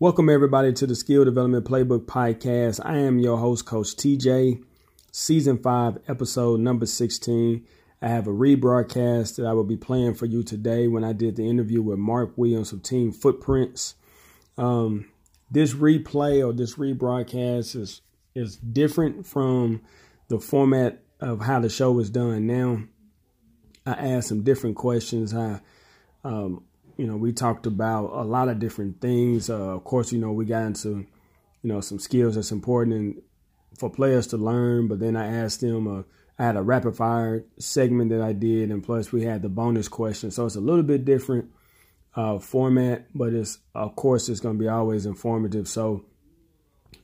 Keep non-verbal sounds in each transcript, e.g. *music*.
Welcome, everybody, to the Skill Development Playbook Podcast. I am your host, Coach TJ, Season 5, Episode number 16. I have a rebroadcast that I will be playing for you today when I did the interview with Mark Williams of Team Footprints. Um, this replay or this rebroadcast is, is different from the format of how the show is done now. I asked some different questions. I um, you know, we talked about a lot of different things. Uh, of course, you know, we got into, you know, some skills that's important for players to learn. But then I asked them, uh, I had a rapid fire segment that I did, and plus we had the bonus question. So it's a little bit different uh, format, but it's of course it's going to be always informative. So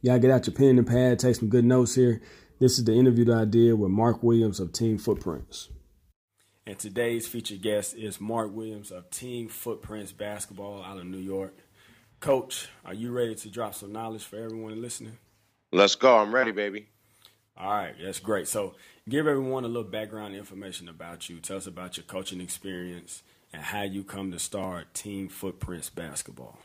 y'all get out your pen and pad, take some good notes here. This is the interview that I did with Mark Williams of Team Footprints. And today's featured guest is Mark Williams of Team Footprints Basketball out of New York. Coach, are you ready to drop some knowledge for everyone listening? Let's go. I'm ready, baby. All right, that's great. So, give everyone a little background information about you. Tell us about your coaching experience and how you come to start Team Footprints Basketball.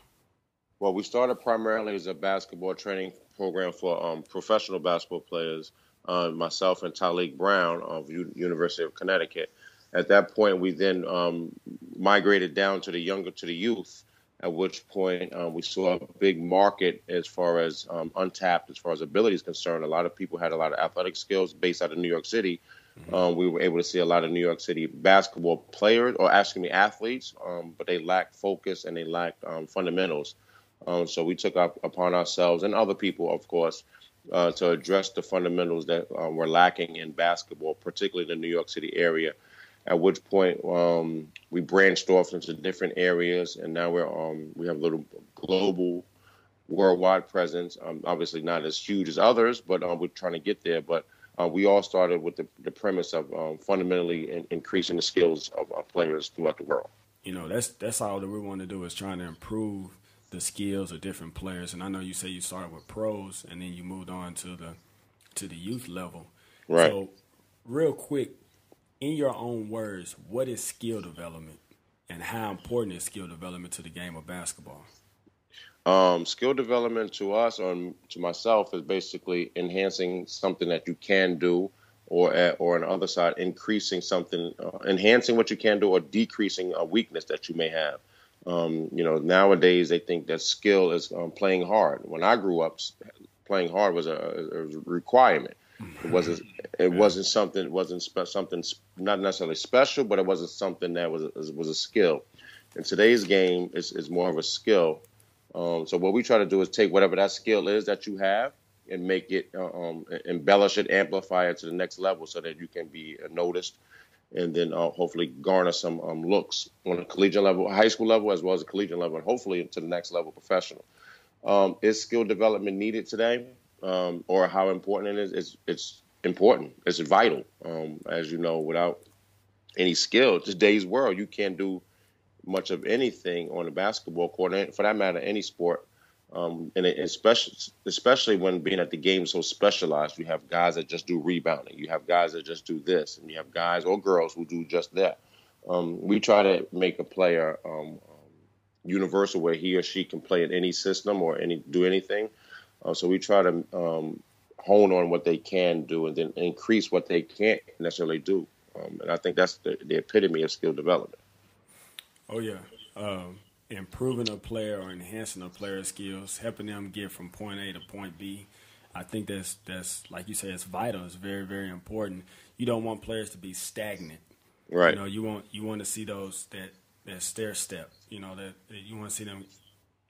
Well, we started primarily as a basketball training program for um, professional basketball players. Uh, myself and Talik Brown of U- University of Connecticut at that point, we then um, migrated down to the younger, to the youth. At which point, uh, we saw a big market as far as um, untapped, as far as ability is concerned. A lot of people had a lot of athletic skills based out of New York City. Mm-hmm. Um, we were able to see a lot of New York City basketball players, or asking me athletes, um, but they lacked focus and they lacked um, fundamentals. Um, so we took up upon ourselves and other people, of course, uh, to address the fundamentals that uh, were lacking in basketball, particularly in the New York City area at which point um, we branched off into different areas, and now we're um, we have a little global, worldwide presence. Um, obviously, not as huge as others, but uh, we're trying to get there. But uh, we all started with the, the premise of um, fundamentally in, increasing the skills of our players throughout the world. You know, that's that's all that we want to do is trying to improve the skills of different players. And I know you say you started with pros, and then you moved on to the to the youth level. Right. So, real quick, in your own words, what is skill development and how important is skill development to the game of basketball? Um, skill development to us or to myself is basically enhancing something that you can do, or at, or on the other side, increasing something, uh, enhancing what you can do, or decreasing a weakness that you may have. Um, you know, nowadays they think that skill is um, playing hard. When I grew up, playing hard was a, a requirement. It wasn't. It wasn't something. It wasn't spe- something not necessarily special, but it wasn't something that was was a skill. In today's game, is more of a skill. Um, so what we try to do is take whatever that skill is that you have and make it uh, um, embellish it, amplify it to the next level, so that you can be noticed, and then uh, hopefully garner some um, looks on a collegiate level, high school level, as well as a collegiate level, and hopefully to the next level, professional. Um, is skill development needed today? Um, or how important it is, it's, it's important. It's vital. Um, as you know, without any skill, today's world, you can't do much of anything on a basketball court, and for that matter, any sport. Um, and especially, especially when being at the game so specialized, you have guys that just do rebounding, you have guys that just do this, and you have guys or girls who do just that. Um, we try to make a player um, um, universal where he or she can play in any system or any do anything. Uh, so we try to um, hone on what they can do and then increase what they can't necessarily do. Um, and I think that's the, the, epitome of skill development. Oh yeah, um, improving a player or enhancing a player's skills, helping them get from point A to point B. I think that's that's like you say, it's vital. It's very very important. You don't want players to be stagnant. Right. You know, you want you want to see those that that stair step. You know that, that you want to see them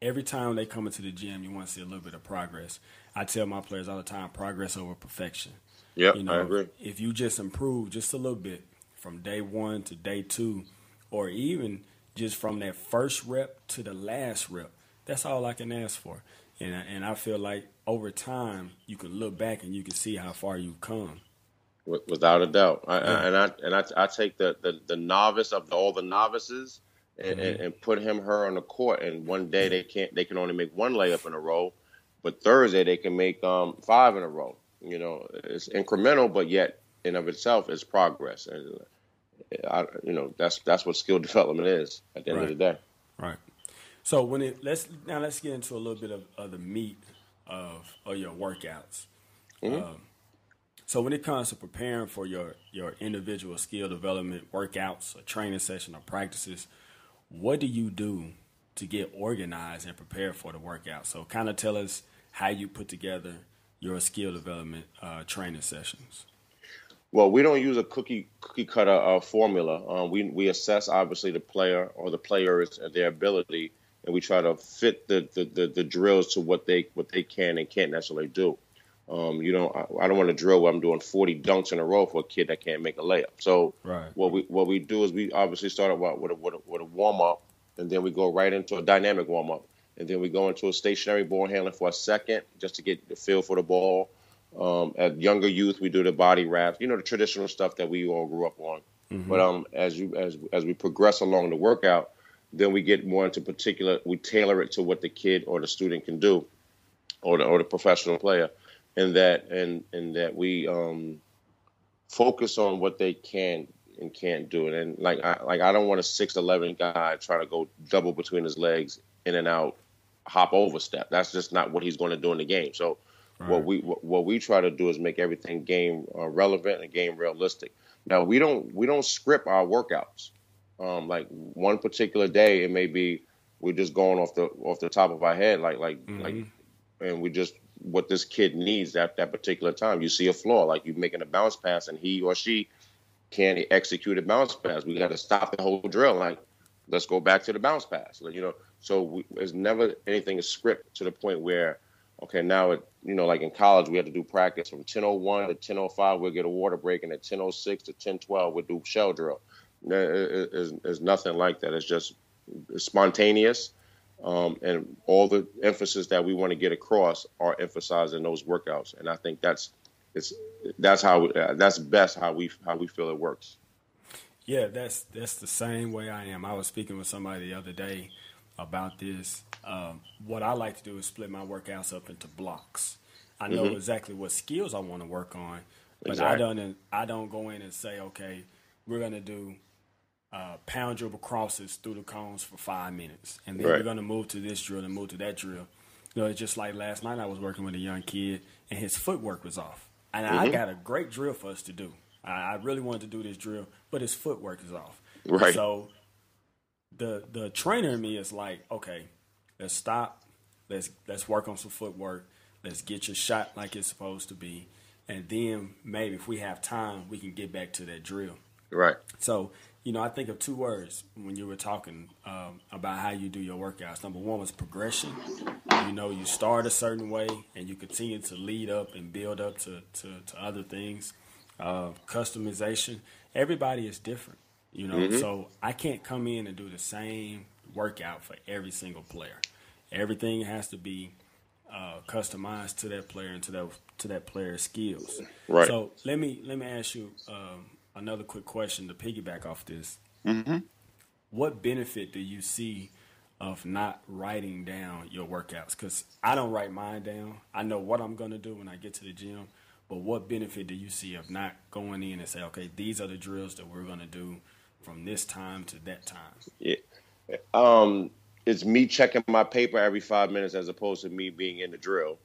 every time they come into the gym, you want to see a little bit of progress. I tell my players all the time, progress over perfection. Yeah, you know, I agree. If you just improve just a little bit from day one to day two, or even just from that first rep to the last rep, that's all I can ask for. And and I feel like over time you can look back and you can see how far you've come. Without a doubt, I, yeah. and I and I, I take the, the, the novice of the, all the novices and, mm-hmm. and, and, put him her on the court. And one day they can't they can only make one layup in a row, but Thursday they can make um, five in a row. You know, it's incremental, but yet in of itself is progress. And I, you know, that's that's what skill *laughs* development is at the end right. of the day. Right. So when it let's now let's get into a little bit of, of the meat of of your workouts. Mm-hmm. Um, so when it comes to preparing for your your individual skill development workouts, a training session, or practices, what do you do to get organized and prepared for the workout? So kind of tell us how you put together your skill development uh, training sessions. Well, we don't use a cookie cookie cutter uh, formula. Um, we we assess obviously the player or the players and their ability, and we try to fit the, the, the, the drills to what they what they can and can't necessarily do. Um, you know, I, I don't want to drill where I'm doing 40 dunks in a row for a kid that can't make a layup. So right. what we what we do is we obviously start out with a, with a, with a warm up, and then we go right into a dynamic warm up, and then we go into a stationary ball handling for a second just to get the feel for the ball um, at younger youth, we do the body wraps, you know, the traditional stuff that we all grew up on. Mm-hmm. But um, as you as as we progress along the workout, then we get more into particular. We tailor it to what the kid or the student can do, or the or the professional player, and that and and that we um, focus on what they can and can't do. it. And like I like I don't want a six eleven guy trying to go double between his legs in and out, hop over step. That's just not what he's going to do in the game. So Right. What we what we try to do is make everything game uh, relevant and game realistic. Now we don't we don't script our workouts. Um, like one particular day, it may be we're just going off the off the top of our head, like like mm-hmm. like, and we just what this kid needs at that particular time. You see a flaw, like you making a bounce pass, and he or she can't execute a bounce pass. We got to stop the whole drill. Like, let's go back to the bounce pass. You know, so we, there's never anything is script to the point where okay, now it, you know, like in college, we had to do practice from 10:01 to 10:05. We'll get a water break, and at 10:06 to 10:12, we'll do shell drill. There's nothing like that. It's just it's spontaneous, um, and all the emphasis that we want to get across are emphasized in those workouts. And I think that's it's that's how that's best how we how we feel it works. Yeah, that's that's the same way I am. I was speaking with somebody the other day about this. Um, what I like to do is split my workouts up into blocks. I know mm-hmm. exactly what skills I want to work on, but exactly. I don't. I don't go in and say, okay, we're gonna do uh, pound dribble crosses through the cones for five minutes, and then right. we're gonna move to this drill and move to that drill. You know, it's just like last night I was working with a young kid, and his footwork was off, and mm-hmm. I got a great drill for us to do. I, I really wanted to do this drill, but his footwork is off. Right. So the the trainer in me is like, okay, let's stop, let's let's work on some footwork, let's get your shot like it's supposed to be, and then maybe if we have time, we can get back to that drill. Right. So you know, I think of two words when you were talking um, about how you do your workouts. Number one was progression. You know, you start a certain way and you continue to lead up and build up to, to, to other things. Uh, customization. Everybody is different. You know, mm-hmm. so I can't come in and do the same workout for every single player. Everything has to be uh, customized to that player and to that to that player's skills. Right. So let me let me ask you um, another quick question to piggyback off this. Mm-hmm. What benefit do you see of not writing down your workouts? Because I don't write mine down. I know what I'm going to do when I get to the gym. But what benefit do you see of not going in and say, okay, these are the drills that we're going to do from this time to that time? Yeah. Um, it's me checking my paper every five minutes as opposed to me being in the drill.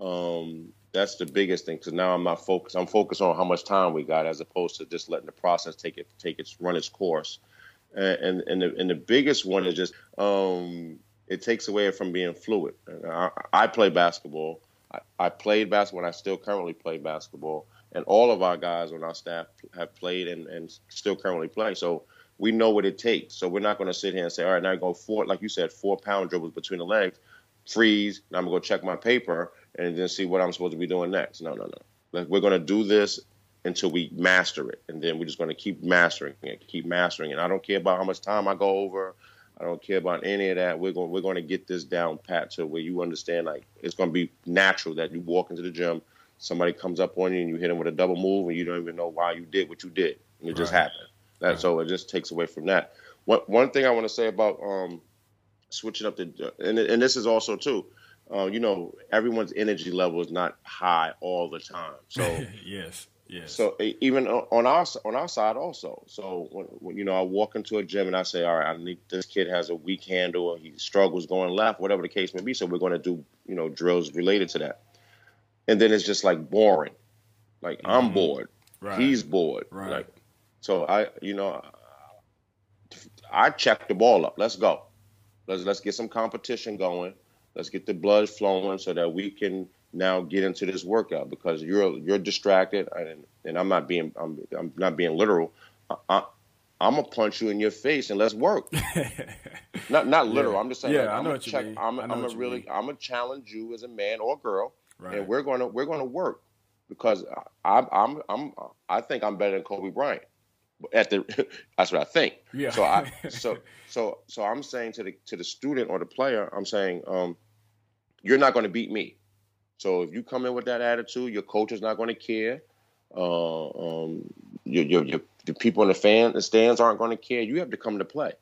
Um, that's the biggest thing. Because now I'm not focused. I'm focused on how much time we got as opposed to just letting the process take it take its run its course. And and, and the and the biggest one is just um, it takes away from being fluid. I, I play basketball. I, I played basketball. and I still currently play basketball and all of our guys on our staff have played and, and still currently play. So we know what it takes. So we're not going to sit here and say, all right, now I go four, like you said, four pound dribbles between the legs, freeze, and I'm going to go check my paper and then see what I'm supposed to be doing next. No, no, no. Like we're going to do this until we master it, and then we're just going to keep mastering it, keep mastering it. I don't care about how much time I go over. I don't care about any of that. We're going we're going to get this down pat to where you understand like it's going to be natural that you walk into the gym somebody comes up on you and you hit them with a double move and you don't even know why you did what you did. And it right. just happened. That right. so it just takes away from that. What one thing I want to say about um, switching up the and and this is also too. Uh, you know, everyone's energy level is not high all the time. So *laughs* yes, Yes. So even on our on our side also. So when, when, you know I walk into a gym and I say, all right, I need this kid has a weak handle or he struggles going left, whatever the case may be. So we're going to do you know drills related to that. And then it's just like boring. Like mm-hmm. I'm bored. Right. He's bored. Right. Like so I you know I check the ball up. Let's go. Let's let's get some competition going. Let's get the blood flowing so that we can now get into this workout because you're you're distracted and, and I'm not being I'm, I'm not being literal. I, am gonna punch you in your face and let's work. *laughs* not not literal. Yeah. I'm just saying. Yeah, like, I know what check, you mean. I'm, I'm gonna really I'm gonna challenge you as a man or girl, right. and we're gonna we're gonna work because I, I'm I'm I think I'm better than Kobe Bryant. At the *laughs* that's what I think. Yeah. So I so *laughs* so so I'm saying to the to the student or the player, I'm saying, um, you're not going to beat me. So if you come in with that attitude, your coach is not going to care. Uh, um, your, your, your, the people in the fan the stands aren't going to care. You have to come to play,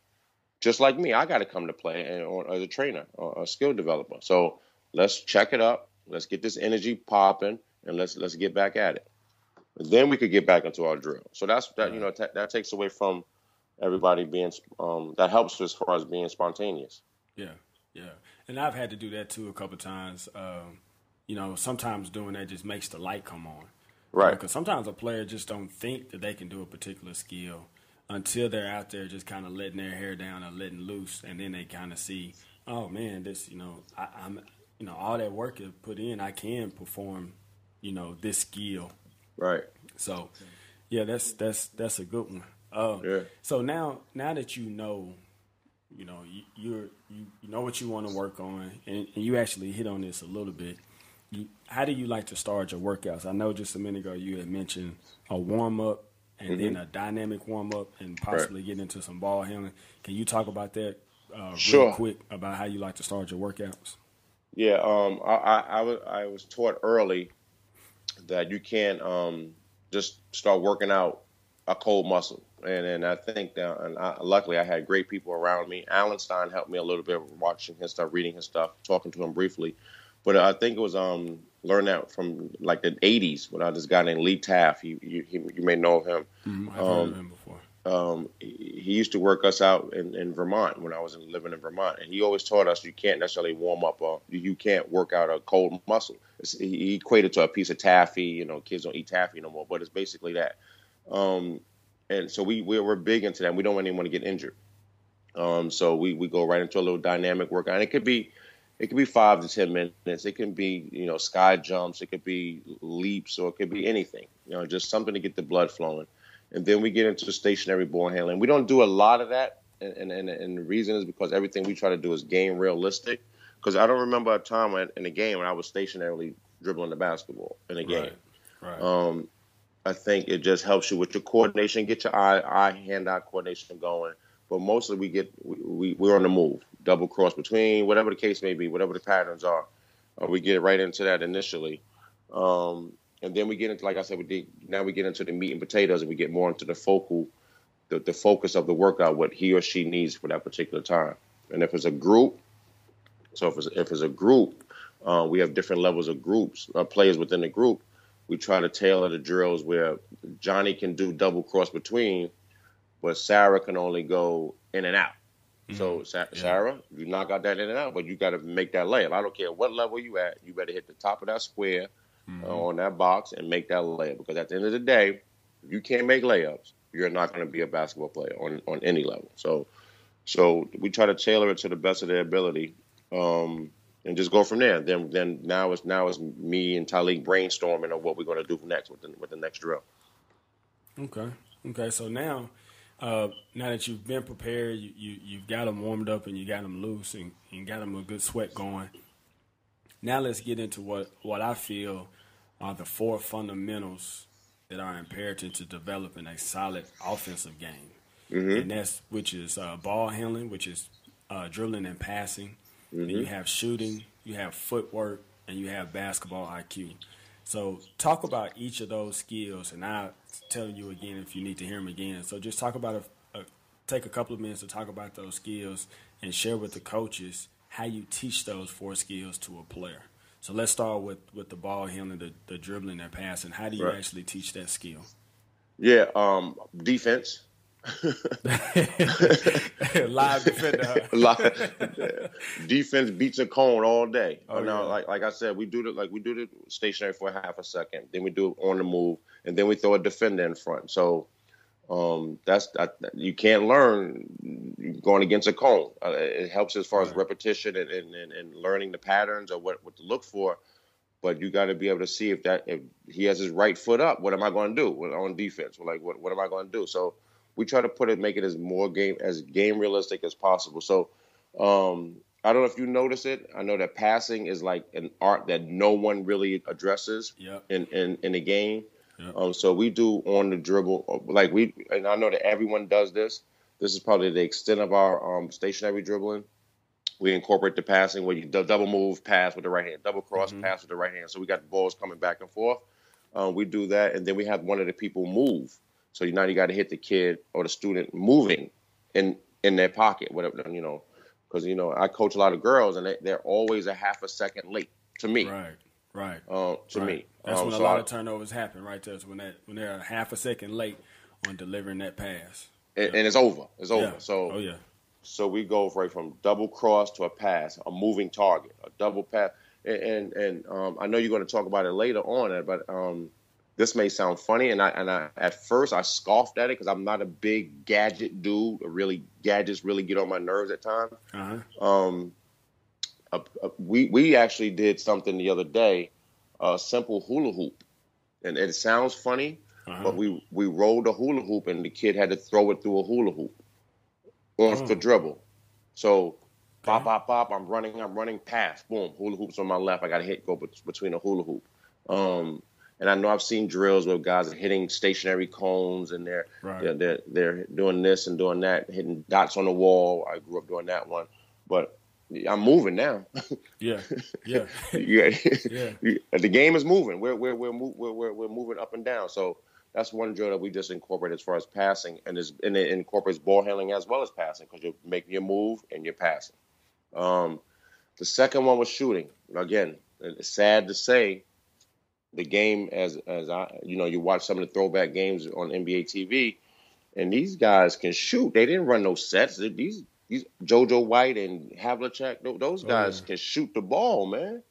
just like me. I got to come to play and or, as a trainer or a skill developer. So let's check it up. Let's get this energy popping, and let's let's get back at it. Then we could get back into our drill. So that's that. You know t- that takes away from everybody being um, that helps as far as being spontaneous. Yeah, yeah, and I've had to do that too a couple times. Um, you know, sometimes doing that just makes the light come on. Right. Because sometimes a player just don't think that they can do a particular skill until they're out there just kind of letting their hair down and letting loose, and then they kind of see, oh man, this, you know, I, I'm, you know, all that work is put in, I can perform, you know, this skill. Right. So, yeah, that's that's that's a good one. Uh, yeah. So now, now that you know, you know, you, you're you, you know what you want to work on, and, and you actually hit on this a little bit you, how do you like to start your workouts? I know just a minute ago you had mentioned a warm up and mm-hmm. then a dynamic warm up and possibly right. get into some ball handling. Can you talk about that uh, sure. real quick about how you like to start your workouts? Yeah, um, I, I, I, was, I was taught early that you can't um, just start working out a cold muscle. And, and I think that, and I, luckily I had great people around me. Alan Stein helped me a little bit watching his stuff, reading his stuff, talking to him briefly. But I think it was um learned that from like the '80s when I this guy named Lee Taft. He, he, he you may know him. Mm, I've um, heard of him before. Um, he, used to work us out in, in Vermont when I was living in Vermont, and he always taught us you can't necessarily warm up or you can't work out a cold muscle. It's, he equated to a piece of taffy. You know, kids don't eat taffy no more, but it's basically that. Um, and so we we're, big into that. We don't want anyone to get injured. Um, so we we go right into a little dynamic workout, and it could be it could be five to ten minutes. It can be you know sky jumps. It could be leaps, or it could be anything. You know, just something to get the blood flowing. And then we get into stationary ball handling. We don't do a lot of that, and and, and the reason is because everything we try to do is game realistic. Because I don't remember a time in a game when I was stationarily dribbling the basketball in a game. Right. right. Um, I think it just helps you with your coordination, get your eye eye hand eye coordination going. But mostly we get we, we we're on the move double cross between, whatever the case may be, whatever the patterns are. Uh, we get right into that initially. Um, and then we get into, like I said, we did, now we get into the meat and potatoes and we get more into the focal, the, the focus of the workout, what he or she needs for that particular time. And if it's a group, so if it's, if it's a group, uh, we have different levels of groups, uh, players within the group. We try to tailor the drills where Johnny can do double cross between, but Sarah can only go in and out. So mm-hmm. yeah. Sarah, you knock out that in and out, but you got to make that layup. I don't care what level you at, you better hit the top of that square mm-hmm. uh, on that box and make that layup. Because at the end of the day, if you can't make layups, you're not going to be a basketball player on on any level. So, so we try to tailor it to the best of their ability, um, and just go from there. Then then now it's now it's me and Talik brainstorming on what we're going to do next with the with the next drill. Okay. Okay. So now uh, now that you've been prepared, you, you you've got them warmed up and you got them loose and, and got them a good sweat going. Now let's get into what what I feel are the four fundamentals that are imperative to developing a solid offensive game, mm-hmm. and that's which is uh, ball handling, which is uh, dribbling and passing. Mm-hmm. You have shooting, you have footwork, and you have basketball IQ. So talk about each of those skills, and I'll tell you again if you need to hear them again. So just talk about a, a take a couple of minutes to talk about those skills and share with the coaches how you teach those four skills to a player. So let's start with with the ball handling, the, the dribbling, and passing. How do you right. actually teach that skill? Yeah, um, defense. *laughs* Live defender. *laughs* Live, defense beats a cone all day. Oh, now, yeah. like like I said, we do the like we do the stationary for half a second, then we do it on the move, and then we throw a defender in front. So um, that's you can't learn going against a cone. Uh, it helps as far as repetition and, and, and, learning the patterns or what, what to look for. But you got to be able to see if that if he has his right foot up, what am I going to do on defense? Like what what am I going to do? So we try to put it make it as more game as game realistic as possible. So um, I don't know if you notice it. I know that passing is like an art that no one really addresses yep. in, in in the game. Um, so we do on the dribble, like we, and I know that everyone does this. This is probably the extent of our um, stationary dribbling. We incorporate the passing where you double move, pass with the right hand, double cross, mm-hmm. pass with the right hand. So we got the balls coming back and forth. Um, we do that, and then we have one of the people move. So now you got to hit the kid or the student moving in in their pocket, whatever you know, because you know I coach a lot of girls, and they, they're always a half a second late to me. Right. Right. Uh, to right. me, that's um, when a lot I, of turnovers happen. Right there, when that when they're half a second late on delivering that pass, and, yeah. and it's over. It's over. Yeah. So, oh yeah. So we go right from double cross to a pass, a moving target, a double pass, and and, and um, I know you're going to talk about it later on, but um, this may sound funny, and I and I at first I scoffed at it because I'm not a big gadget dude. Really, gadgets really get on my nerves at times. Uh-huh. Um, we we actually did something the other day, a simple hula hoop, and it sounds funny, uh-huh. but we we rolled a hula hoop and the kid had to throw it through a hula hoop on oh. the dribble. So pop, pop, pop. I'm running, I'm running past, boom, hula hoops on my left. I got to hit go between a hula hoop. Um, and I know I've seen drills where guys are hitting stationary cones and they're, right. they're, they're they're doing this and doing that, hitting dots on the wall. I grew up doing that one, but I'm moving now. *laughs* yeah, yeah, *laughs* yeah. *laughs* yeah. The game is moving. We're we're we're, we're we're we're moving up and down. So that's one drill that we just incorporate as far as passing, and is and it incorporates ball handling as well as passing because you're making your move and you're passing. Um, the second one was shooting. Again, it's sad to say, the game as as I you know you watch some of the throwback games on NBA TV, and these guys can shoot. They didn't run no sets. These these JoJo White and Havlicek, those oh, guys oh, yeah. can shoot the ball, man.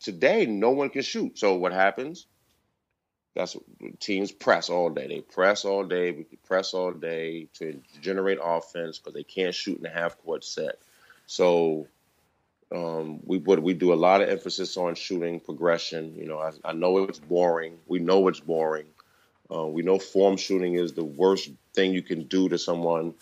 Today, no one can shoot. So what happens? That's teams press all day. They press all day. We press all day to generate offense because they can't shoot in a half court set. So um, we would we do a lot of emphasis on shooting progression. You know, I, I know it's boring. We know it's boring. Uh, we know form shooting is the worst thing you can do to someone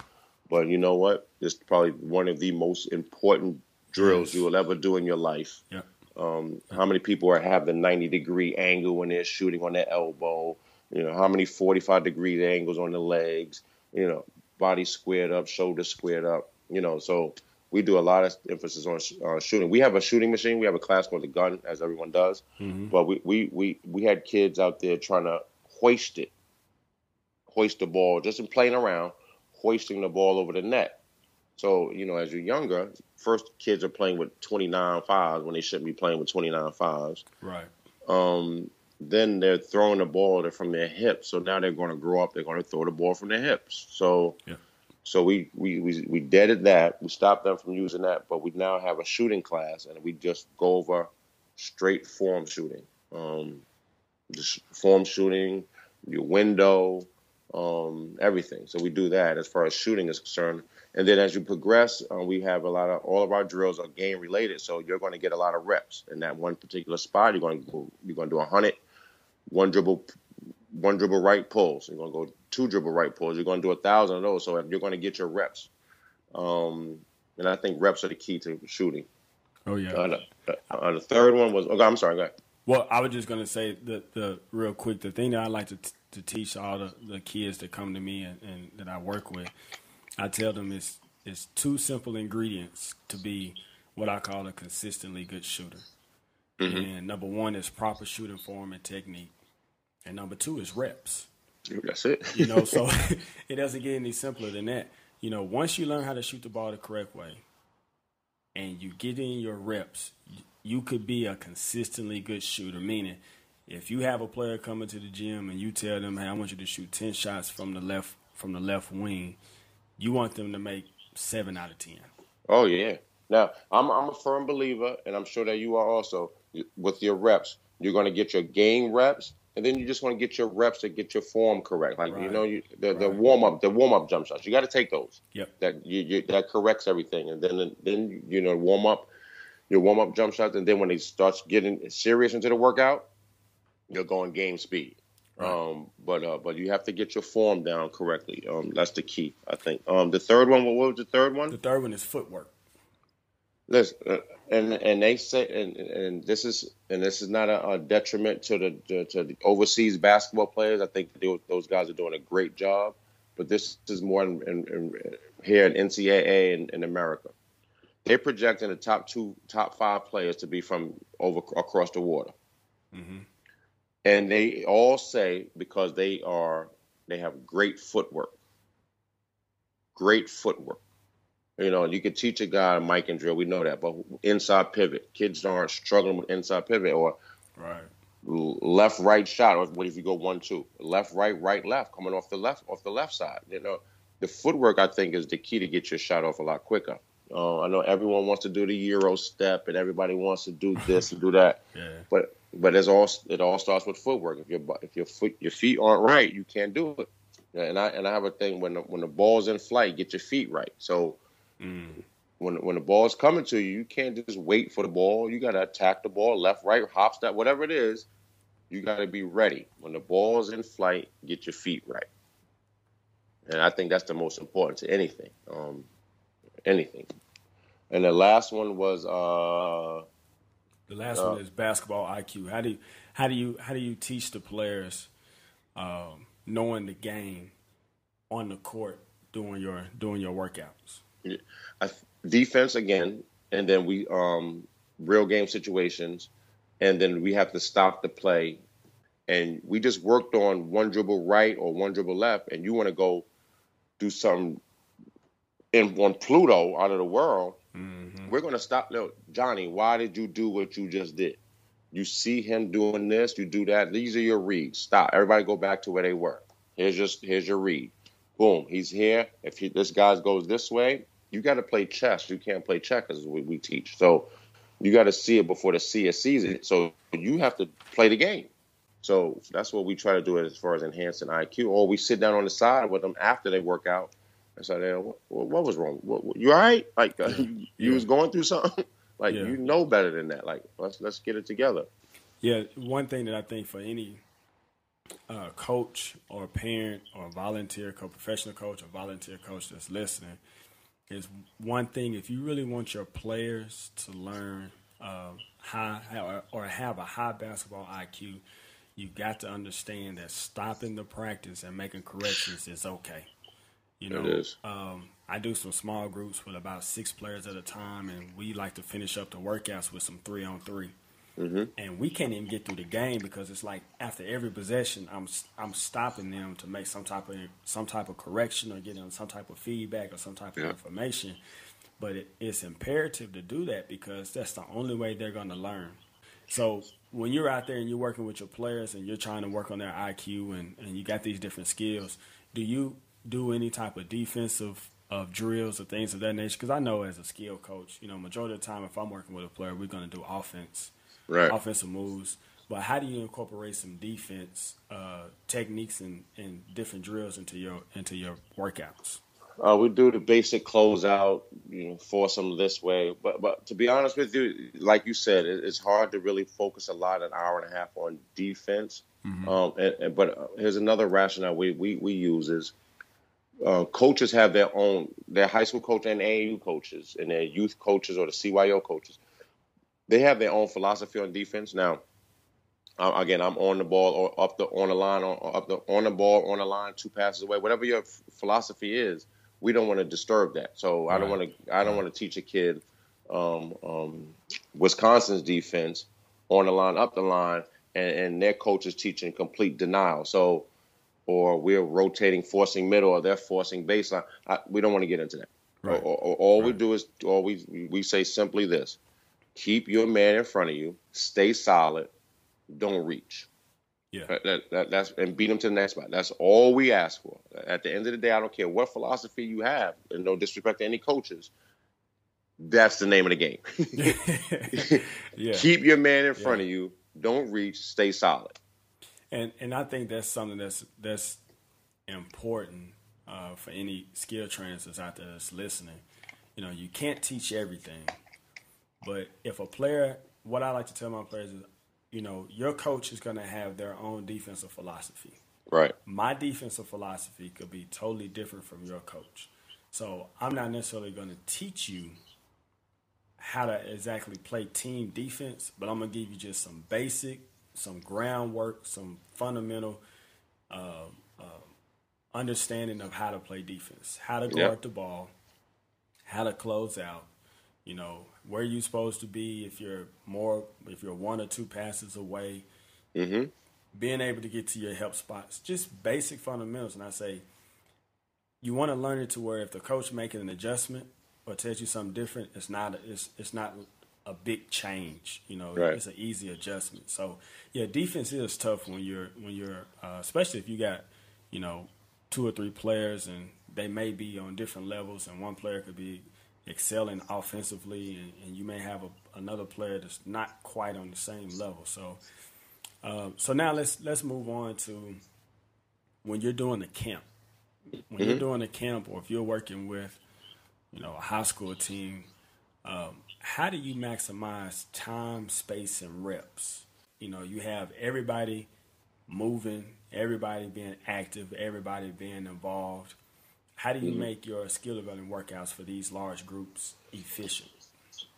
but you know what? It's probably one of the most important drills yes. you will ever do in your life. Yeah. Um, how many people are have the 90 degree angle when they're shooting on their elbow? You know, how many 45 degree angles on the legs? You know, body squared up, shoulder squared up. You know, so we do a lot of emphasis on uh, shooting. We have a shooting machine. We have a class called the gun, as everyone does. Mm-hmm. But we, we we we had kids out there trying to hoist it, hoist the ball, just in playing around hoisting the ball over the net. So, you know, as you're younger, first kids are playing with 29 fives when they shouldn't be playing with 29 fives. Right. Um, then they're throwing the ball from their hips. So now they're going to grow up. They're going to throw the ball from their hips. So, yeah. So we, we, we, we deaded that. We stopped them from using that, but we now have a shooting class and we just go over straight form shooting. Um, just form shooting, your window, um, everything. So we do that as far as shooting is concerned. And then as you progress, uh, we have a lot of all of our drills are game related. So you're going to get a lot of reps in that one particular spot. You're going to go, you're going to do a hundred, one dribble, one dribble right pulls. You're going to go two dribble right pulls. You're going to do a thousand of those. So if you're going to get your reps. Um, and I think reps are the key to shooting. Oh yeah. Uh, the, uh, the third one was. Okay, I'm sorry. Go ahead. Well, I was just going to say the the real quick. The thing that I like to t- to teach all the, the kids that come to me and, and that I work with, I tell them it's it's two simple ingredients to be what I call a consistently good shooter. Mm-hmm. And number one is proper shooting form and technique, and number two is reps. That's it. you know, so *laughs* *laughs* it doesn't get any simpler than that. You know, once you learn how to shoot the ball the correct way, and you get in your reps, you could be a consistently good shooter. Meaning, if you have a player coming to the gym and you tell them, "Hey, I want you to shoot ten shots from the left from the left wing," you want them to make seven out of ten. Oh yeah. Now I'm I'm a firm believer, and I'm sure that you are also with your reps. You're going to get your game reps, and then you just want to get your reps to get your form correct. Like right. you know, you, the, right. the warm up, the warm up jump shots. You got to take those. Yep. That you, you, that corrects everything, and then then you know warm up your warm up jump shots, and then when they starts getting serious into the workout, you're going game speed. Right. Um, but uh, but you have to get your form down correctly. Um, that's the key, I think. Um, the third one, what was the third one? The third one is footwork. Listen, uh, and and they say, and and this is and this is not a, a detriment to the to, to, the overseas basketball players. I think they, those guys are doing a great job, but this is more in, in, in, here in NCAA and in America. They're projecting the top two, top five players to be from over across the water, mm-hmm. and they all say because they are they have great footwork, great footwork. You know, you could teach a guy Mikan drill. We know that, but inside pivot, kids aren't struggling with inside pivot or right left right shot. Or what if you go one two left right right left coming off the left off the left side? You know, the footwork I think is the key to get your shot off a lot quicker. Uh, I know everyone wants to do the euro step and everybody wants to do *laughs* this and do that, yeah. but but it's all it all starts with footwork. If your if your foot your feet aren't right, you can't do it. And I and I have a thing when the, when the ball's in flight, get your feet right. So mm. when when the ball's coming to you, you can't just wait for the ball. You got to attack the ball, left, right, hop, step, whatever it is. You got to be ready when the ball's in flight. Get your feet right. And I think that's the most important to anything. Um, anything. And the last one was uh, the last uh, one is basketball IQ. How do you how do you how do you teach the players um, knowing the game on the court doing your doing your workouts? I, defense again, and then we um, real game situations, and then we have to stop the play. And we just worked on one dribble right or one dribble left, and you want to go do something in on Pluto out of the world, mm-hmm. we're going to stop. Look, Johnny, why did you do what you just did? You see him doing this, you do that. These are your reads. Stop. Everybody go back to where they were. Here's just here's your read. Boom. He's here. If he, this guy goes this way, you got to play chess. You can't play checkers. as we, we teach. So you got to see it before the seer sees it. So you have to play the game. So that's what we try to do as far as enhancing IQ. Or we sit down on the side with them after they work out I said, what, what, was wrong? What, what, you all right? Like uh, *laughs* you, you was going through something? *laughs* like yeah. you know better than that. Like let's let's get it together. Yeah, one thing that I think for any uh, coach or parent or volunteer coach, professional coach or volunteer coach that's listening is one thing. If you really want your players to learn uh, high or have a high basketball IQ, you got to understand that stopping the practice and making corrections is okay. You know, um, I do some small groups with about six players at a time, and we like to finish up the workouts with some three on 3 mm-hmm. And we can't even get through the game because it's like after every possession, I'm I'm stopping them to make some type of some type of correction or getting some type of feedback or some type of information. But it, it's imperative to do that because that's the only way they're going to learn. So when you're out there and you're working with your players and you're trying to work on their IQ and, and you got these different skills, do you do any type of defensive of drills or things of that nature? Because I know as a skill coach, you know, majority of the time if I'm working with a player, we're going to do offense, right. offensive moves. But how do you incorporate some defense uh, techniques and, and different drills into your into your workouts? Uh, we do the basic closeout, you know, force them this way. But but to be honest with you, like you said, it, it's hard to really focus a lot an hour and a half on defense. Mm-hmm. Um, and, and, but here's another rationale we, we, we use is uh, coaches have their own, their high school coach and AAU coaches and their youth coaches or the CYO coaches. They have their own philosophy on defense. Now, uh, again, I'm on the ball or up the on the line, or up the on the ball, on the line, two passes away. Whatever your f- philosophy is, we don't want to disturb that. So right. I don't want to. I don't want to teach a kid um, um, Wisconsin's defense on the line, up the line, and, and their coach is teaching complete denial. So or we're rotating, forcing middle, or they're forcing baseline. I, we don't want to get into that. Right. Or, or, or all right. we do is, or we we say simply this: keep your man in front of you, stay solid, don't reach. Yeah. That, that, that's and beat them to the next spot. That's all we ask for. At the end of the day, I don't care what philosophy you have, and no disrespect to any coaches. That's the name of the game. *laughs* *laughs* yeah. Keep your man in front yeah. of you. Don't reach. Stay solid. And and I think that's something that's that's important uh, for any skill trainers that's out there that's listening. You know, you can't teach everything, but if a player, what I like to tell my players is, you know, your coach is going to have their own defensive philosophy. Right. My defensive philosophy could be totally different from your coach. So I'm not necessarily going to teach you how to exactly play team defense, but I'm going to give you just some basic, some groundwork, some fundamental uh, uh, understanding of how to play defense, how to guard yep. the ball, how to close out, you know, where you're supposed to be if you're more if you're one or two passes away. Mm-hmm. Being able to get to your help spots, just basic fundamentals. And I say, you want to learn it to where if the coach making an adjustment or tells you something different, it's not a, it's it's not a big change. You know, right. it's an easy adjustment. So yeah, defense is tough when you're when you're uh, especially if you got you know two or three players and they may be on different levels, and one player could be excelling offensively, and, and you may have a, another player that's not quite on the same level. So, uh, so now let's let's move on to when you're doing a camp. When mm-hmm. you're doing a camp, or if you're working with, you know, a high school team, um, how do you maximize time, space, and reps? You know, you have everybody moving, everybody being active, everybody being involved. How do you mm-hmm. make your skill development workouts for these large groups efficient?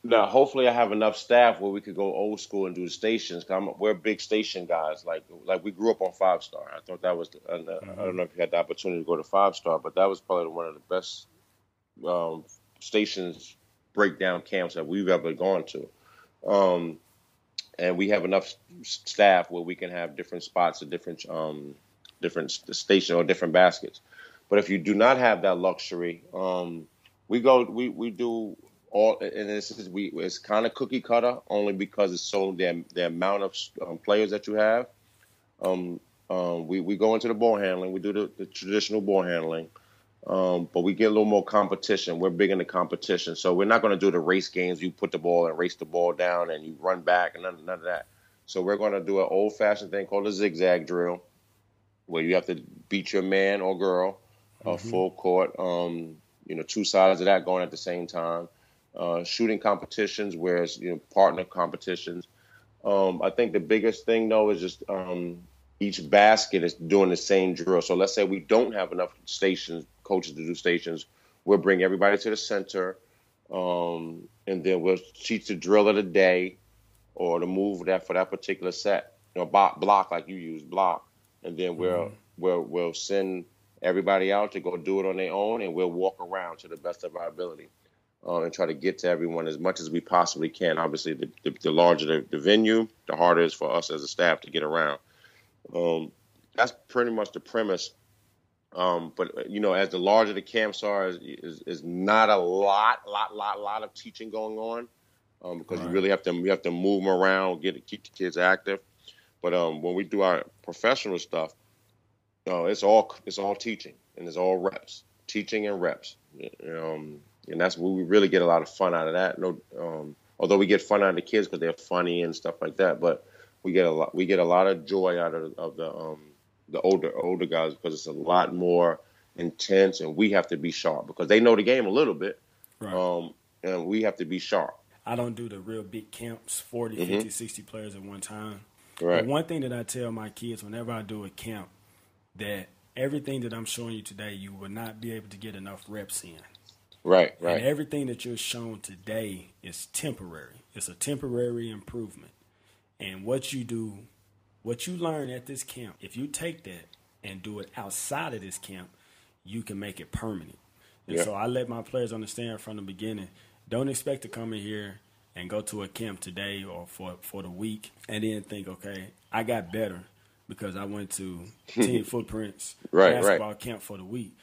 Now, hopefully, I have enough staff where we could go old school and do the stations. i we're big station guys. Like, like we grew up on Five Star. I thought that was. Uh, mm-hmm. I don't know if you had the opportunity to go to Five Star, but that was probably one of the best um, stations breakdown camps that we've ever gone to. Um, and we have enough staff where we can have different spots at different um, different station or different baskets. But if you do not have that luxury, um, we go we we do all and this is we it's kind of cookie cutter only because it's so the the amount of um, players that you have. Um, um, we we go into the ball handling. We do the, the traditional ball handling. Um, but we get a little more competition. We're big into competition, so we're not going to do the race games. You put the ball and race the ball down, and you run back, and none, none of that. So we're going to do an old-fashioned thing called a zigzag drill, where you have to beat your man or girl mm-hmm. full court. Um, you know, two sides of that going at the same time. Uh, shooting competitions, whereas you know partner competitions. Um, I think the biggest thing though is just um, each basket is doing the same drill. So let's say we don't have enough stations, coaches to do stations. We'll bring everybody to the center, um, and then we'll teach the drill of the day or the move that for that particular set. You know, block, block like you use block, and then we'll mm-hmm. we'll we'll send everybody out to go do it on their own, and we'll walk around to the best of our ability uh, and try to get to everyone as much as we possibly can. Obviously, the, the, the larger the, the, venue, the harder it is for us as a staff to get around. Um, that's pretty much the premise. Um, but you know, as the larger the camps are, is, is, is, not a lot, lot, lot, lot of teaching going on um, because right. you really have to you have to move them around, get keep the kids active. But um, when we do our professional stuff, no, it's all it's all teaching and it's all reps, teaching and reps. Um, and that's where we really get a lot of fun out of that. No, um, although we get fun out of the kids because they're funny and stuff like that, but we get a lot we get a lot of joy out of, of the um, the older older guys because it's a lot more intense and we have to be sharp because they know the game a little bit, right. um, and we have to be sharp. I don't do the real big camps, 40, mm-hmm. 50, 60 players at one time. Right. But one thing that I tell my kids whenever I do a camp that everything that I'm showing you today, you will not be able to get enough reps in. Right, right. And everything that you're shown today is temporary. It's a temporary improvement. And what you do, what you learn at this camp, if you take that and do it outside of this camp, you can make it permanent. And yeah. so I let my players understand from the beginning, don't expect to come in here and go to a camp today or for for the week and then think, okay, I got better because I went to *laughs* Team Footprints right, basketball right. camp for the week.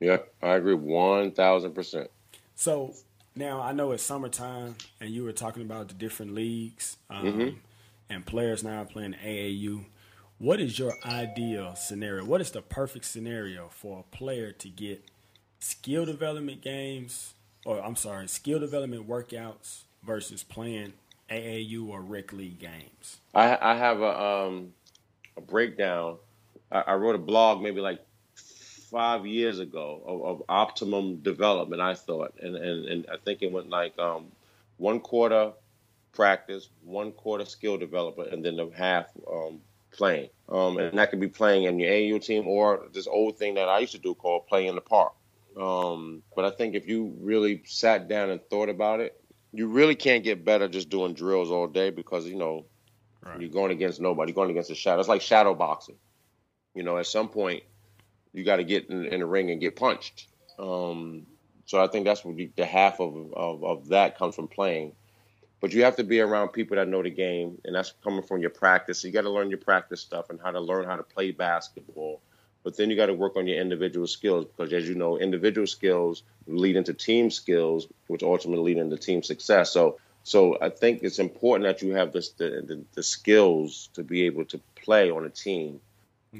Yeah, I agree one thousand percent. So Now I know it's summertime, and you were talking about the different leagues, um, mm-hmm. and players now playing AAU. What is your ideal scenario? What is the perfect scenario for a player to get skill development games, or I'm sorry, skill development workouts versus playing AAU or rec league games? I, I have a um, a breakdown. I, I wrote a blog maybe like five years ago of, of, optimum development. I thought, and, and and I think it went like um, one quarter practice, one quarter skill development, and then the half um, playing. Um, and that could be playing in your AAU team or this old thing that I used to do called playing in the park. Um, but I think if you really sat down and thought about it, you really can't get better just doing drills all day because you know right. you're going against nobody. You're going against a shadow. It's like shadow boxing. You know, at some point you got to get in, in, the ring and get punched. Um, so I think that's what the, the half of, of, of that comes from playing. But you have to be around people that know the game, and that's coming from your practice. So you got to learn your practice stuff and how to learn how to play basketball. But then you got to work on your individual skills because, as you know, individual skills lead into team skills, which ultimately lead into team success. So, so I think it's important that you have this, the, the, the skills to be able to play on a team.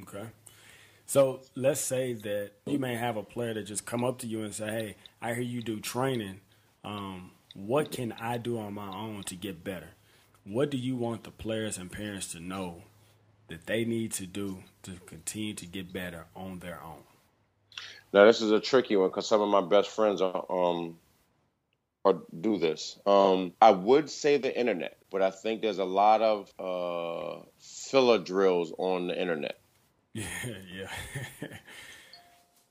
Okay. So let's say that you may have a player that just come up to you and say, "Hey, I hear you do training. Um, what can I do on my own to get better?" What do you want the players and parents to know that they need to do to continue to get better on their own? Now, this is a tricky one because some of my best friends are, um, are do this. Um, I would say the internet, but I think there's a lot of uh, filler drills on the internet. Yeah, *laughs* yeah.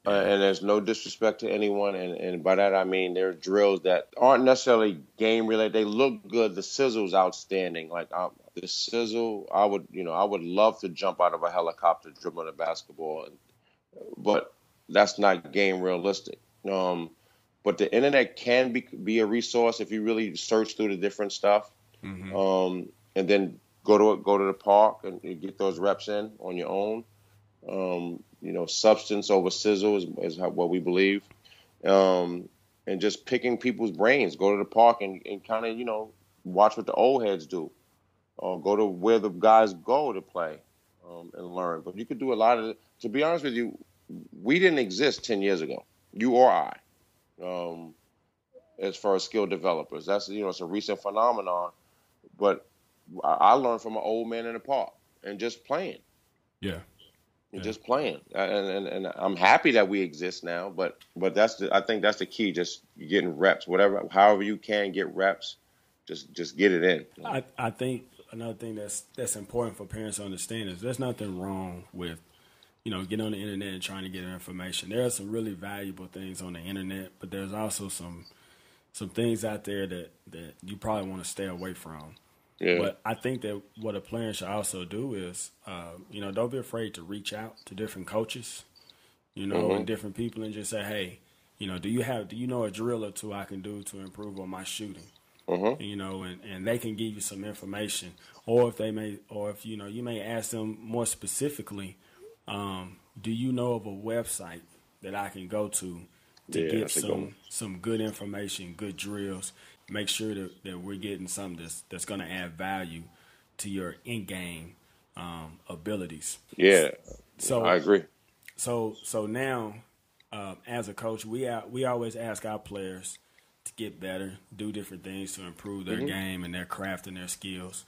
Uh, and there's no disrespect to anyone, and, and by that I mean there are drills that aren't necessarily game related. They look good. The sizzle's outstanding. Like um, the sizzle, I would, you know, I would love to jump out of a helicopter dribbling a basketball, but that's not game realistic. Um, but the internet can be be a resource if you really search through the different stuff, mm-hmm. um, and then go to go to the park and, get those reps in on your own. Um, you know, substance over sizzle is, is how, what we believe. Um, and just picking people's brains. Go to the park and, and kind of, you know, watch what the old heads do. Or go to where the guys go to play um, and learn. But you could do a lot of it. To be honest with you, we didn't exist 10 years ago, you or I, um, as far as skill developers. That's, you know, it's a recent phenomenon. But I learned from an old man in the park and just playing. Yeah yeah. just playing. And, and, and I'm happy that we exist now, but but that's the I think that's the key. Just getting reps, whatever, however you can get reps, just just get it in. I I think another thing that's that's important for parents to understand is there's nothing wrong with you know getting on the internet and trying to get information. There are some really valuable things on the internet, but there's also some some things out there that that you probably want to stay away from. Yeah. But I think that what a player should also do is, uh, you know, don't be afraid to reach out to different coaches, you know, mm-hmm. and different people, and just say, hey, you know, do you have, do you know a drill or two I can do to improve on my shooting? Mm-hmm. You know, and, and they can give you some information, or if they may, or if you know, you may ask them more specifically, um, do you know of a website that I can go to to yeah, get some some good information, good drills, make sure that, that we're getting something that's that's going to add value to your in game um, abilities. Yeah, so I agree. So so now, um, as a coach, we are, we always ask our players to get better, do different things to improve their mm-hmm. game and their craft and their skills.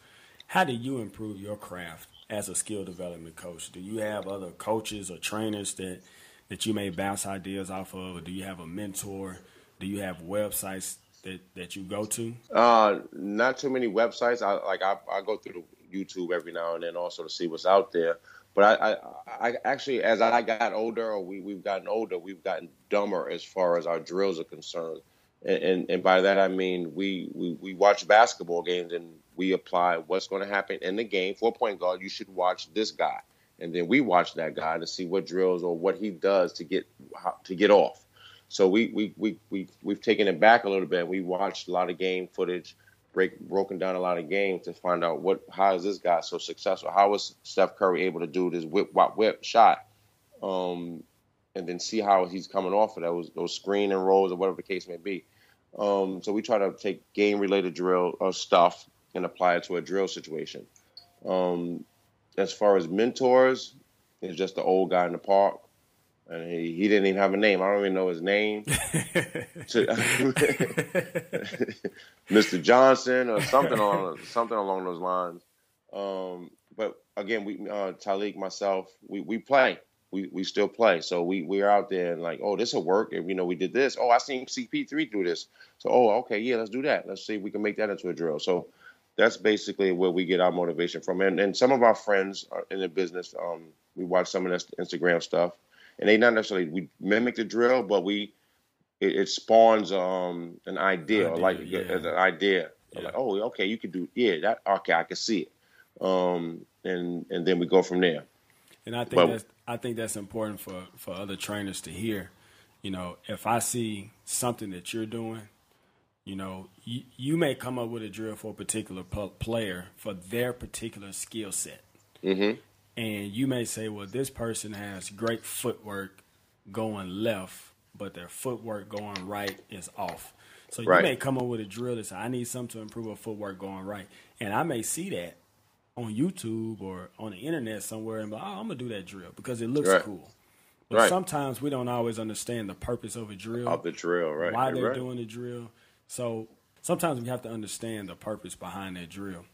How do you improve your craft as a skill development coach? Do you have other coaches or trainers that that you may bounce ideas off of, or do you have a mentor? Do you have websites that, that you go to? Uh, not too many websites. I like I, I go through YouTube every now and then also to see what's out there. But I, I, I actually, as I got older, or we, we've gotten older, we've gotten dumber as far as our drills are concerned. And, and, and by that I mean we, we, we watch basketball games and we apply what's going to happen in the game. For point guard, you should watch this guy, and then we watch that guy to see what drills or what he does to get to get off. So we we we we we've taken it back a little bit. We watched a lot of game footage, break broken down a lot of games to find out what how is this guy so successful? How was Steph Curry able to do this whip whip whip shot? Um, and then see how he's coming off of those those screen and rolls or whatever the case may be. Um, so we try to take game related drill or uh, stuff and apply it to a drill situation. Um, as far as mentors, it's just the old guy in the park. And he, he didn't even have a name. I don't even know his name. *laughs* *laughs* Mr. Johnson or something along something along those lines. Um, but again, we uh, Talik, myself, we, we play. We, we still play. So we we're out there and like, oh, this will work. And you know, we did this. Oh, I seen CP3 do this. So oh, okay, yeah, let's do that. Let's see if we can make that into a drill. So that's basically where we get our motivation from. And and some of our friends in the business, um, we watch some of this Instagram stuff, and they not necessarily we mimic the drill, but we it, it spawns um an idea, idea like yeah. an idea. Yeah. Like, oh, okay, you could do yeah, that okay, I can see it. Um, and and then we go from there. And I think but, that's I think that's important for for other trainers to hear. You know, if I see something that you're doing, you know, you, you may come up with a drill for a particular player for their particular skill set. Mm-hmm. And you may say, well, this person has great footwork going left, but their footwork going right is off. So you right. may come up with a drill that says, I need something to improve a footwork going right. And I may see that on YouTube or on the internet somewhere and be like, oh, I'm gonna do that drill because it looks right. cool. But right. sometimes we don't always understand the purpose of a drill. Of the drill, right? Why they're doing the drill. So sometimes we have to understand the purpose behind that drill.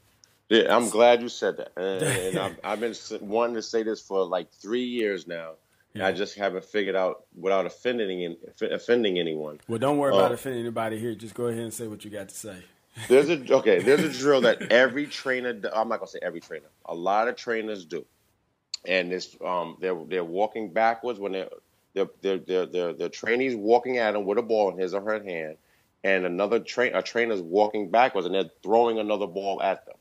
Yeah, I'm glad you said that. *laughs* And, and I've, I've, been wanting to say this for like three years now. Yeah. I just haven't figured out without offending offending anyone. Well, don't worry about uh, offending anybody here. Just go ahead and say what you got to say. There's a *laughs* okay. There's a drill that every trainer. I'm not gonna say every trainer. A lot of trainers do, and this um they're they're walking backwards when they're they're they're they're, they're, they're trainees walking at them with a ball in his or her hand, and another train a trainer's walking backwards and they're throwing another ball at them,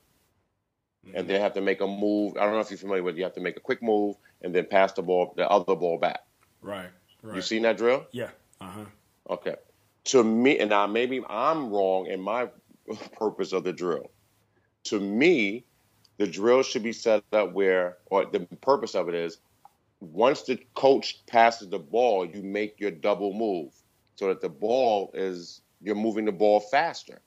mm-hmm. and they have to make a move. I don't know if you're familiar with. It. You have to make a quick move and then pass the ball the other ball back. Right. Right. You seen that drill? Yeah. Uh huh. Okay. To me, and now maybe I'm wrong in my *laughs* purpose of the drill. To me, the drill should be set up where, or the purpose of it is, once the coach passes the ball, you make your double move so that the ball is you're moving the ball faster.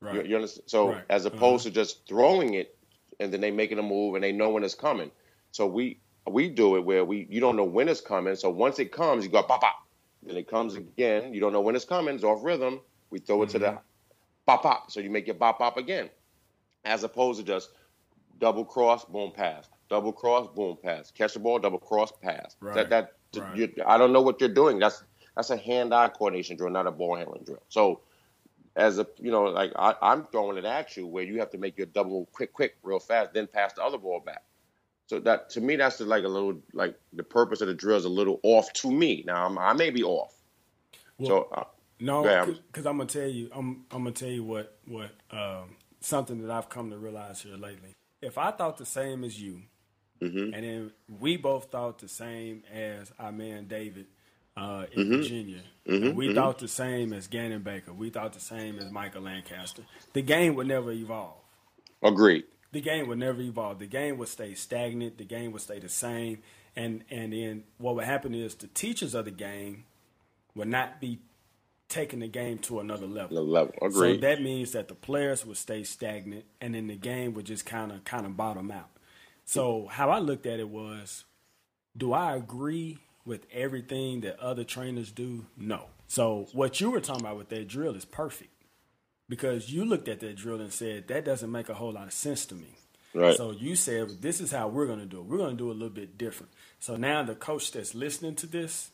Right. You, you understand? So right. as opposed uh-huh. to just throwing it and then they making a move and they know when it's coming. So we we do it where we you don't know when it's coming. So once it comes, you go pop pop. Then it comes again. You don't know when it's coming. It's off rhythm. We throw it mm-hmm. to the mm-hmm pop pop. So you make it pop pop again, as opposed to just double cross, boom, pass, double cross, boom, pass, catch the ball, double cross, pass. Right. That that right. you, I don't know what you're doing. That's that's a hand-eye coordination drill, not a ball handling drill. So as a you know, like I, I'm throwing it at you where you have to make your double quick, quick, real fast, then pass the other ball back. So that to me, that's like a little like the purpose of the drill is a little off to me. Now I'm, i may be off. Well, so uh, no, because I'm gonna tell you, I'm I'm gonna tell you what what um, something that I've come to realize here lately. If I thought the same as you, mm-hmm. and then we both thought the same as our man David uh, in mm-hmm. Virginia, mm-hmm. we mm-hmm. thought the same as Gannon Baker, we thought the same as Michael Lancaster, the game would never evolve. Agreed. The game would never evolve. The game would stay stagnant. The game would stay the same. And and then what would happen is the teachers of the game would not be taking the game to another level. Another level, agreed. So that means that the players would stay stagnant, and then the game would just kind of kind of bottom out. So how I looked at it was, do I agree with everything that other trainers do? No. So what you were talking about with that drill is perfect because you looked at that drill and said that doesn't make a whole lot of sense to me. Right. So you said this is how we're going to do it. We're going to do it a little bit different. So now the coach that's listening to this,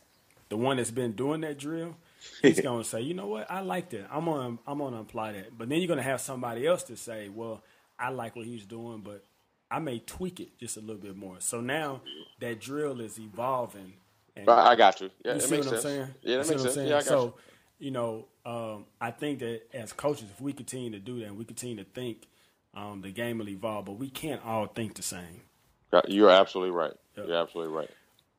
the one that's been doing that drill, he's *laughs* gonna say, you know what, I like that. I'm gonna I'm gonna apply that. But then you're gonna have somebody else to say, well, I like what he's doing, but I may tweak it just a little bit more. So now that drill is evolving. And I got you. Yeah, you see what sense. I'm saying? Yeah, that makes sense. Yeah, I got so, you. you know, um, I think that as coaches, if we continue to do that, and we continue to think, um, the game will evolve. But we can't all think the same. You're absolutely right. Yep. You're absolutely right.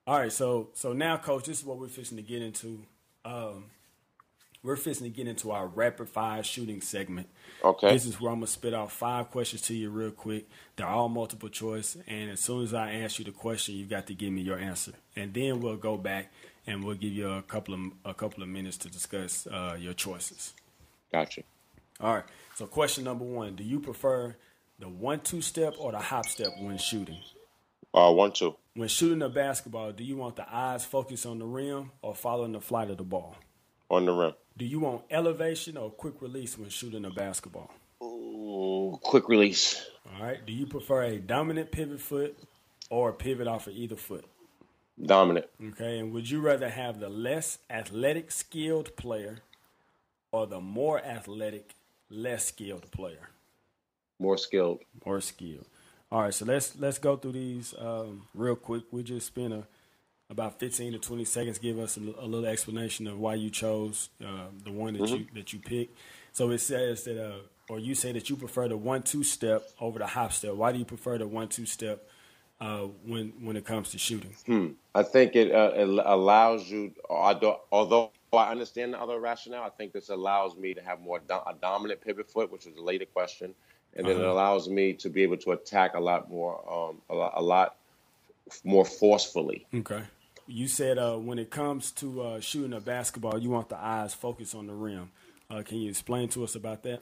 All right, so so now, coach, this is what we're fixing to get into. Um, we're fixing to get into our rapid fire shooting segment. Okay. This is where I'm gonna spit out five questions to you real quick. They're all multiple choice, and as soon as I ask you the question, you've got to give me your answer, and then we'll go back and we'll give you a couple of a couple of minutes to discuss uh, your choices. Gotcha. All right. So, question number one: Do you prefer the one-two step or the hop step when shooting? Uh, one, two. When shooting a basketball, do you want the eyes focused on the rim or following the flight of the ball? On the rim. Do you want elevation or quick release when shooting a basketball? Ooh, quick release. All right. Do you prefer a dominant pivot foot or a pivot off of either foot? Dominant. Okay. And would you rather have the less athletic, skilled player or the more athletic, less skilled player? More skilled. More skilled. All right. So let's let's go through these um, real quick. We just spent a about 15 to 20 seconds give us a, a little explanation of why you chose uh, the one that mm-hmm. you that you picked so it says that uh, or you say that you prefer the one two step over the hop step why do you prefer the one two step uh, when when it comes to shooting hmm. i think it, uh, it allows you although i understand the other rationale i think this allows me to have more do- a dominant pivot foot which is a later question and then uh-huh. it allows me to be able to attack a lot more um, a, lot, a lot more forcefully okay you said uh, when it comes to uh, shooting a basketball, you want the eyes focused on the rim. Uh, can you explain to us about that?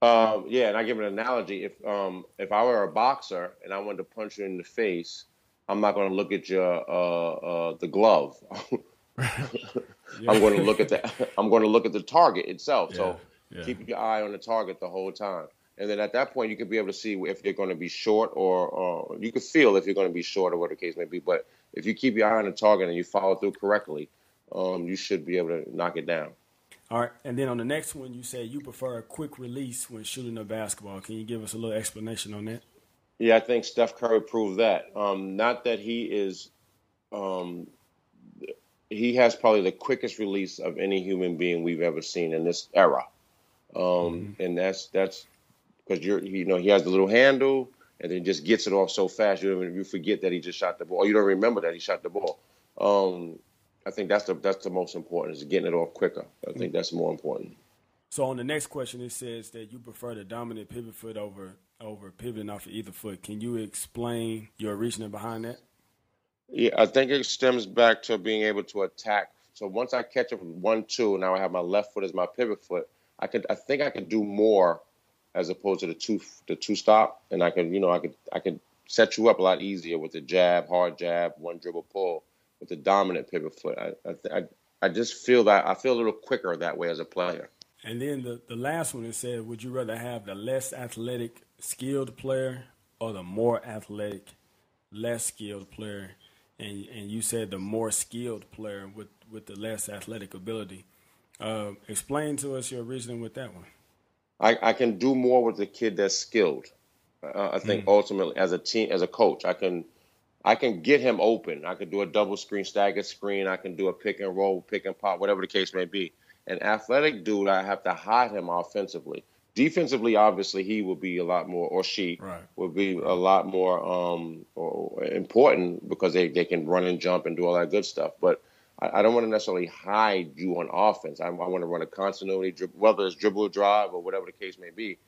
Um, yeah, and I give an analogy. If um, if I were a boxer and I wanted to punch you in the face, I'm not going to look at your uh, uh, the glove. *laughs* I'm going to look at the *laughs* I'm going to look at the target itself. Yeah, so yeah. keep your eye on the target the whole time. And then at that point, you could be able to see if you're going to be short or, or you could feel if you're going to be short or whatever the case may be. But if you keep your eye on the target and you follow through correctly, um, you should be able to knock it down. All right. And then on the next one, you say you prefer a quick release when shooting a basketball. Can you give us a little explanation on that? Yeah, I think Steph Curry proved that. Um, not that he is, um, he has probably the quickest release of any human being we've ever seen in this era. Um, mm-hmm. And that's that's because you're you know he has the little handle and then just gets it off so fast you you forget that he just shot the ball. Or you don't remember that he shot the ball. Um, I think that's the that's the most important is getting it off quicker. I think that's more important. So on the next question, it says that you prefer the dominant pivot foot over over pivoting off of either foot. Can you explain your reasoning behind that? Yeah, I think it stems back to being able to attack. So once I catch it from one two, now I have my left foot as my pivot foot. I could I think I could do more as opposed to the two the two stop, and I can you know I could I could set you up a lot easier with the jab, hard jab, one dribble pull with the dominant pivot foot. I I I just feel that I feel a little quicker that way as a player. And then the the last one it said, would you rather have the less athletic, skilled player or the more athletic, less skilled player? And and you said the more skilled player with with the less athletic ability. Uh, explain to us your reasoning with that one. I, I can do more with the kid that's skilled. Uh, I think mm. ultimately, as a team, as a coach, I can I can get him open. I can do a double screen, stagger screen. I can do a pick and roll, pick and pop, whatever the case may be. An athletic dude, I have to hide him offensively. Defensively, obviously, he will be a lot more, or she right. will be a lot more um, important because they, they can run and jump and do all that good stuff. But I, I don't want to necessarily hide you on offense. I, I want to run a continuity, whether it's dribble drive or whatever the case may be.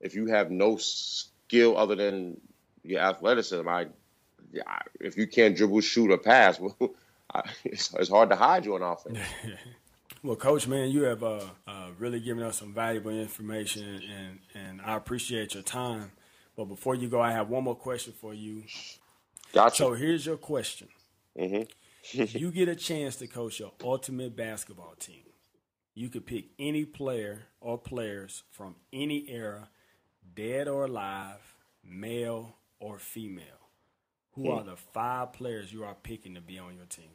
If you have no skill other than your athleticism, I, if you can't dribble, shoot, or pass, *laughs* well, I, it's, it's hard to hide you on offense. *laughs* Well, Coach, man, you have uh, uh, really given us some valuable information, and, and I appreciate your time. But before you go, I have one more question for you. Gotcha. So here's your question. Mm-hmm *laughs* you get a chance to coach your ultimate basketball team. You could pick any player or players from any era, dead or alive, male or female. Who hmm. are the five players you are picking to be on your team?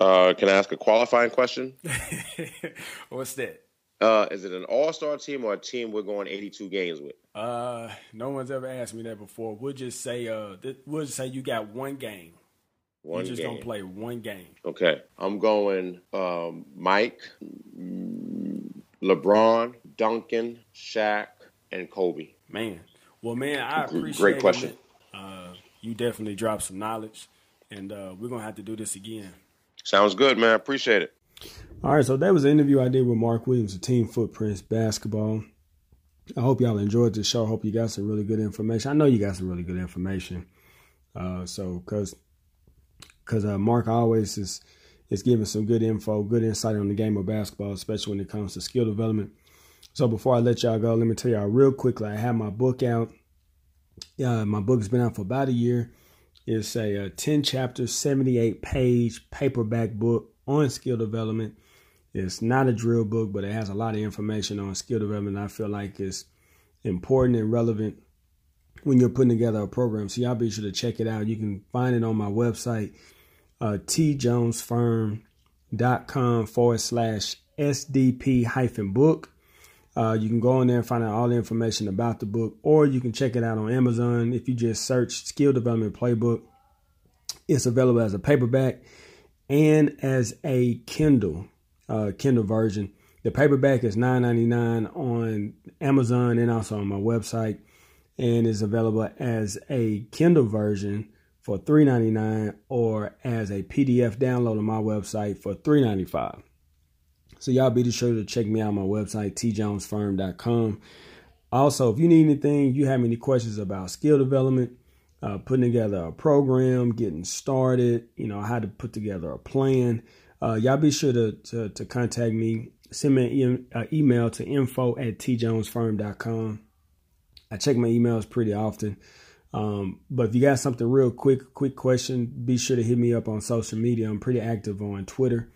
Uh, can I ask a qualifying question? *laughs* What's that? Uh, is it an all-star team or a team we're going 82 games with? Uh, no one's ever asked me that before. We'll just say, uh, th- we'll just say you got one game one you just game. gonna play one game. Okay, I'm going um, Mike, LeBron, Duncan, Shaq, and Kobe. Man, well, man, I appreciate. It. Great question. Uh, you definitely dropped some knowledge, and uh, we're gonna have to do this again. Sounds good, man. Appreciate it. All right, so that was the interview I did with Mark Williams of Team Footprints Basketball. I hope y'all enjoyed the show. I hope you got some really good information. I know you got some really good information. Uh, so, because because uh, Mark always is is giving some good info, good insight on the game of basketball, especially when it comes to skill development. So, before I let y'all go, let me tell y'all real quickly. I have my book out. Yeah, my book has been out for about a year. It's a, a uh, 10 chapter, 78 page paperback book on skill development. It's not a drill book, but it has a lot of information on skill development. I feel like it's important and relevant when you're putting together a program. So y'all be sure to check it out. You can find it on my website, uh, tjonesfirm.com forward slash SDP hyphen book. Uh, you can go in there and find out all the information about the book, or you can check it out on Amazon. If you just search Skill Development Playbook, it's available as a paperback and as a Kindle uh, Kindle version. The paperback is $9.99 on Amazon and also on my website, and is available as a Kindle version for $3.99 or as a PDF download on my website for $3.95. So y'all be sure to check me out on my website, tjonesfirm.com. Also, if you need anything, you have any questions about skill development, uh, putting together a program, getting started, you know, how to put together a plan, uh, y'all be sure to, to, to, contact me. Send me an e- uh, email to info at tjonesfirm.com. I check my emails pretty often. Um, but if you got something real quick, quick question, be sure to hit me up on social media. I'm pretty active on Twitter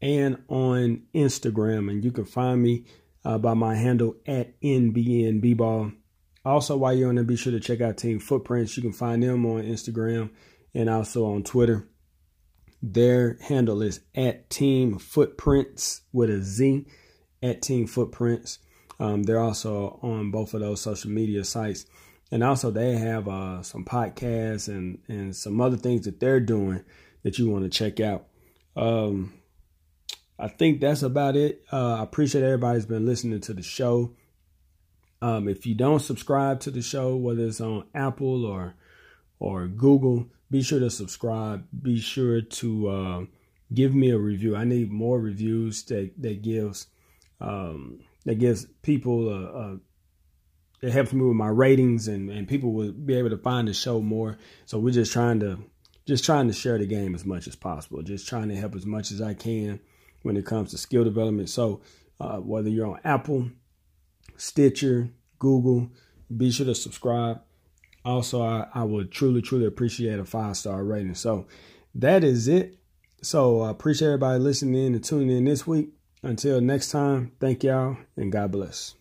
and on Instagram, and you can find me uh, by my handle at NBNBball. Also, while you're on there, be sure to check out Team Footprints. You can find them on Instagram and also on Twitter. Their handle is at Team Footprints with a Z, at Team Footprints. Um, they're also on both of those social media sites. And also, they have uh, some podcasts and, and some other things that they're doing that you want to check out. Um, I think that's about it. Uh, I appreciate everybody's been listening to the show. Um, if you don't subscribe to the show, whether it's on Apple or or Google, be sure to subscribe. Be sure to uh, give me a review. I need more reviews that that gives um, that gives people a, a it helps me with my ratings and, and people will be able to find the show more. So we're just trying to just trying to share the game as much as possible. Just trying to help as much as I can when it comes to skill development. So uh, whether you're on Apple, Stitcher, Google, be sure to subscribe. Also, I, I would truly, truly appreciate a five star rating. So that is it. So I appreciate everybody listening in and tuning in this week. Until next time, thank y'all and God bless.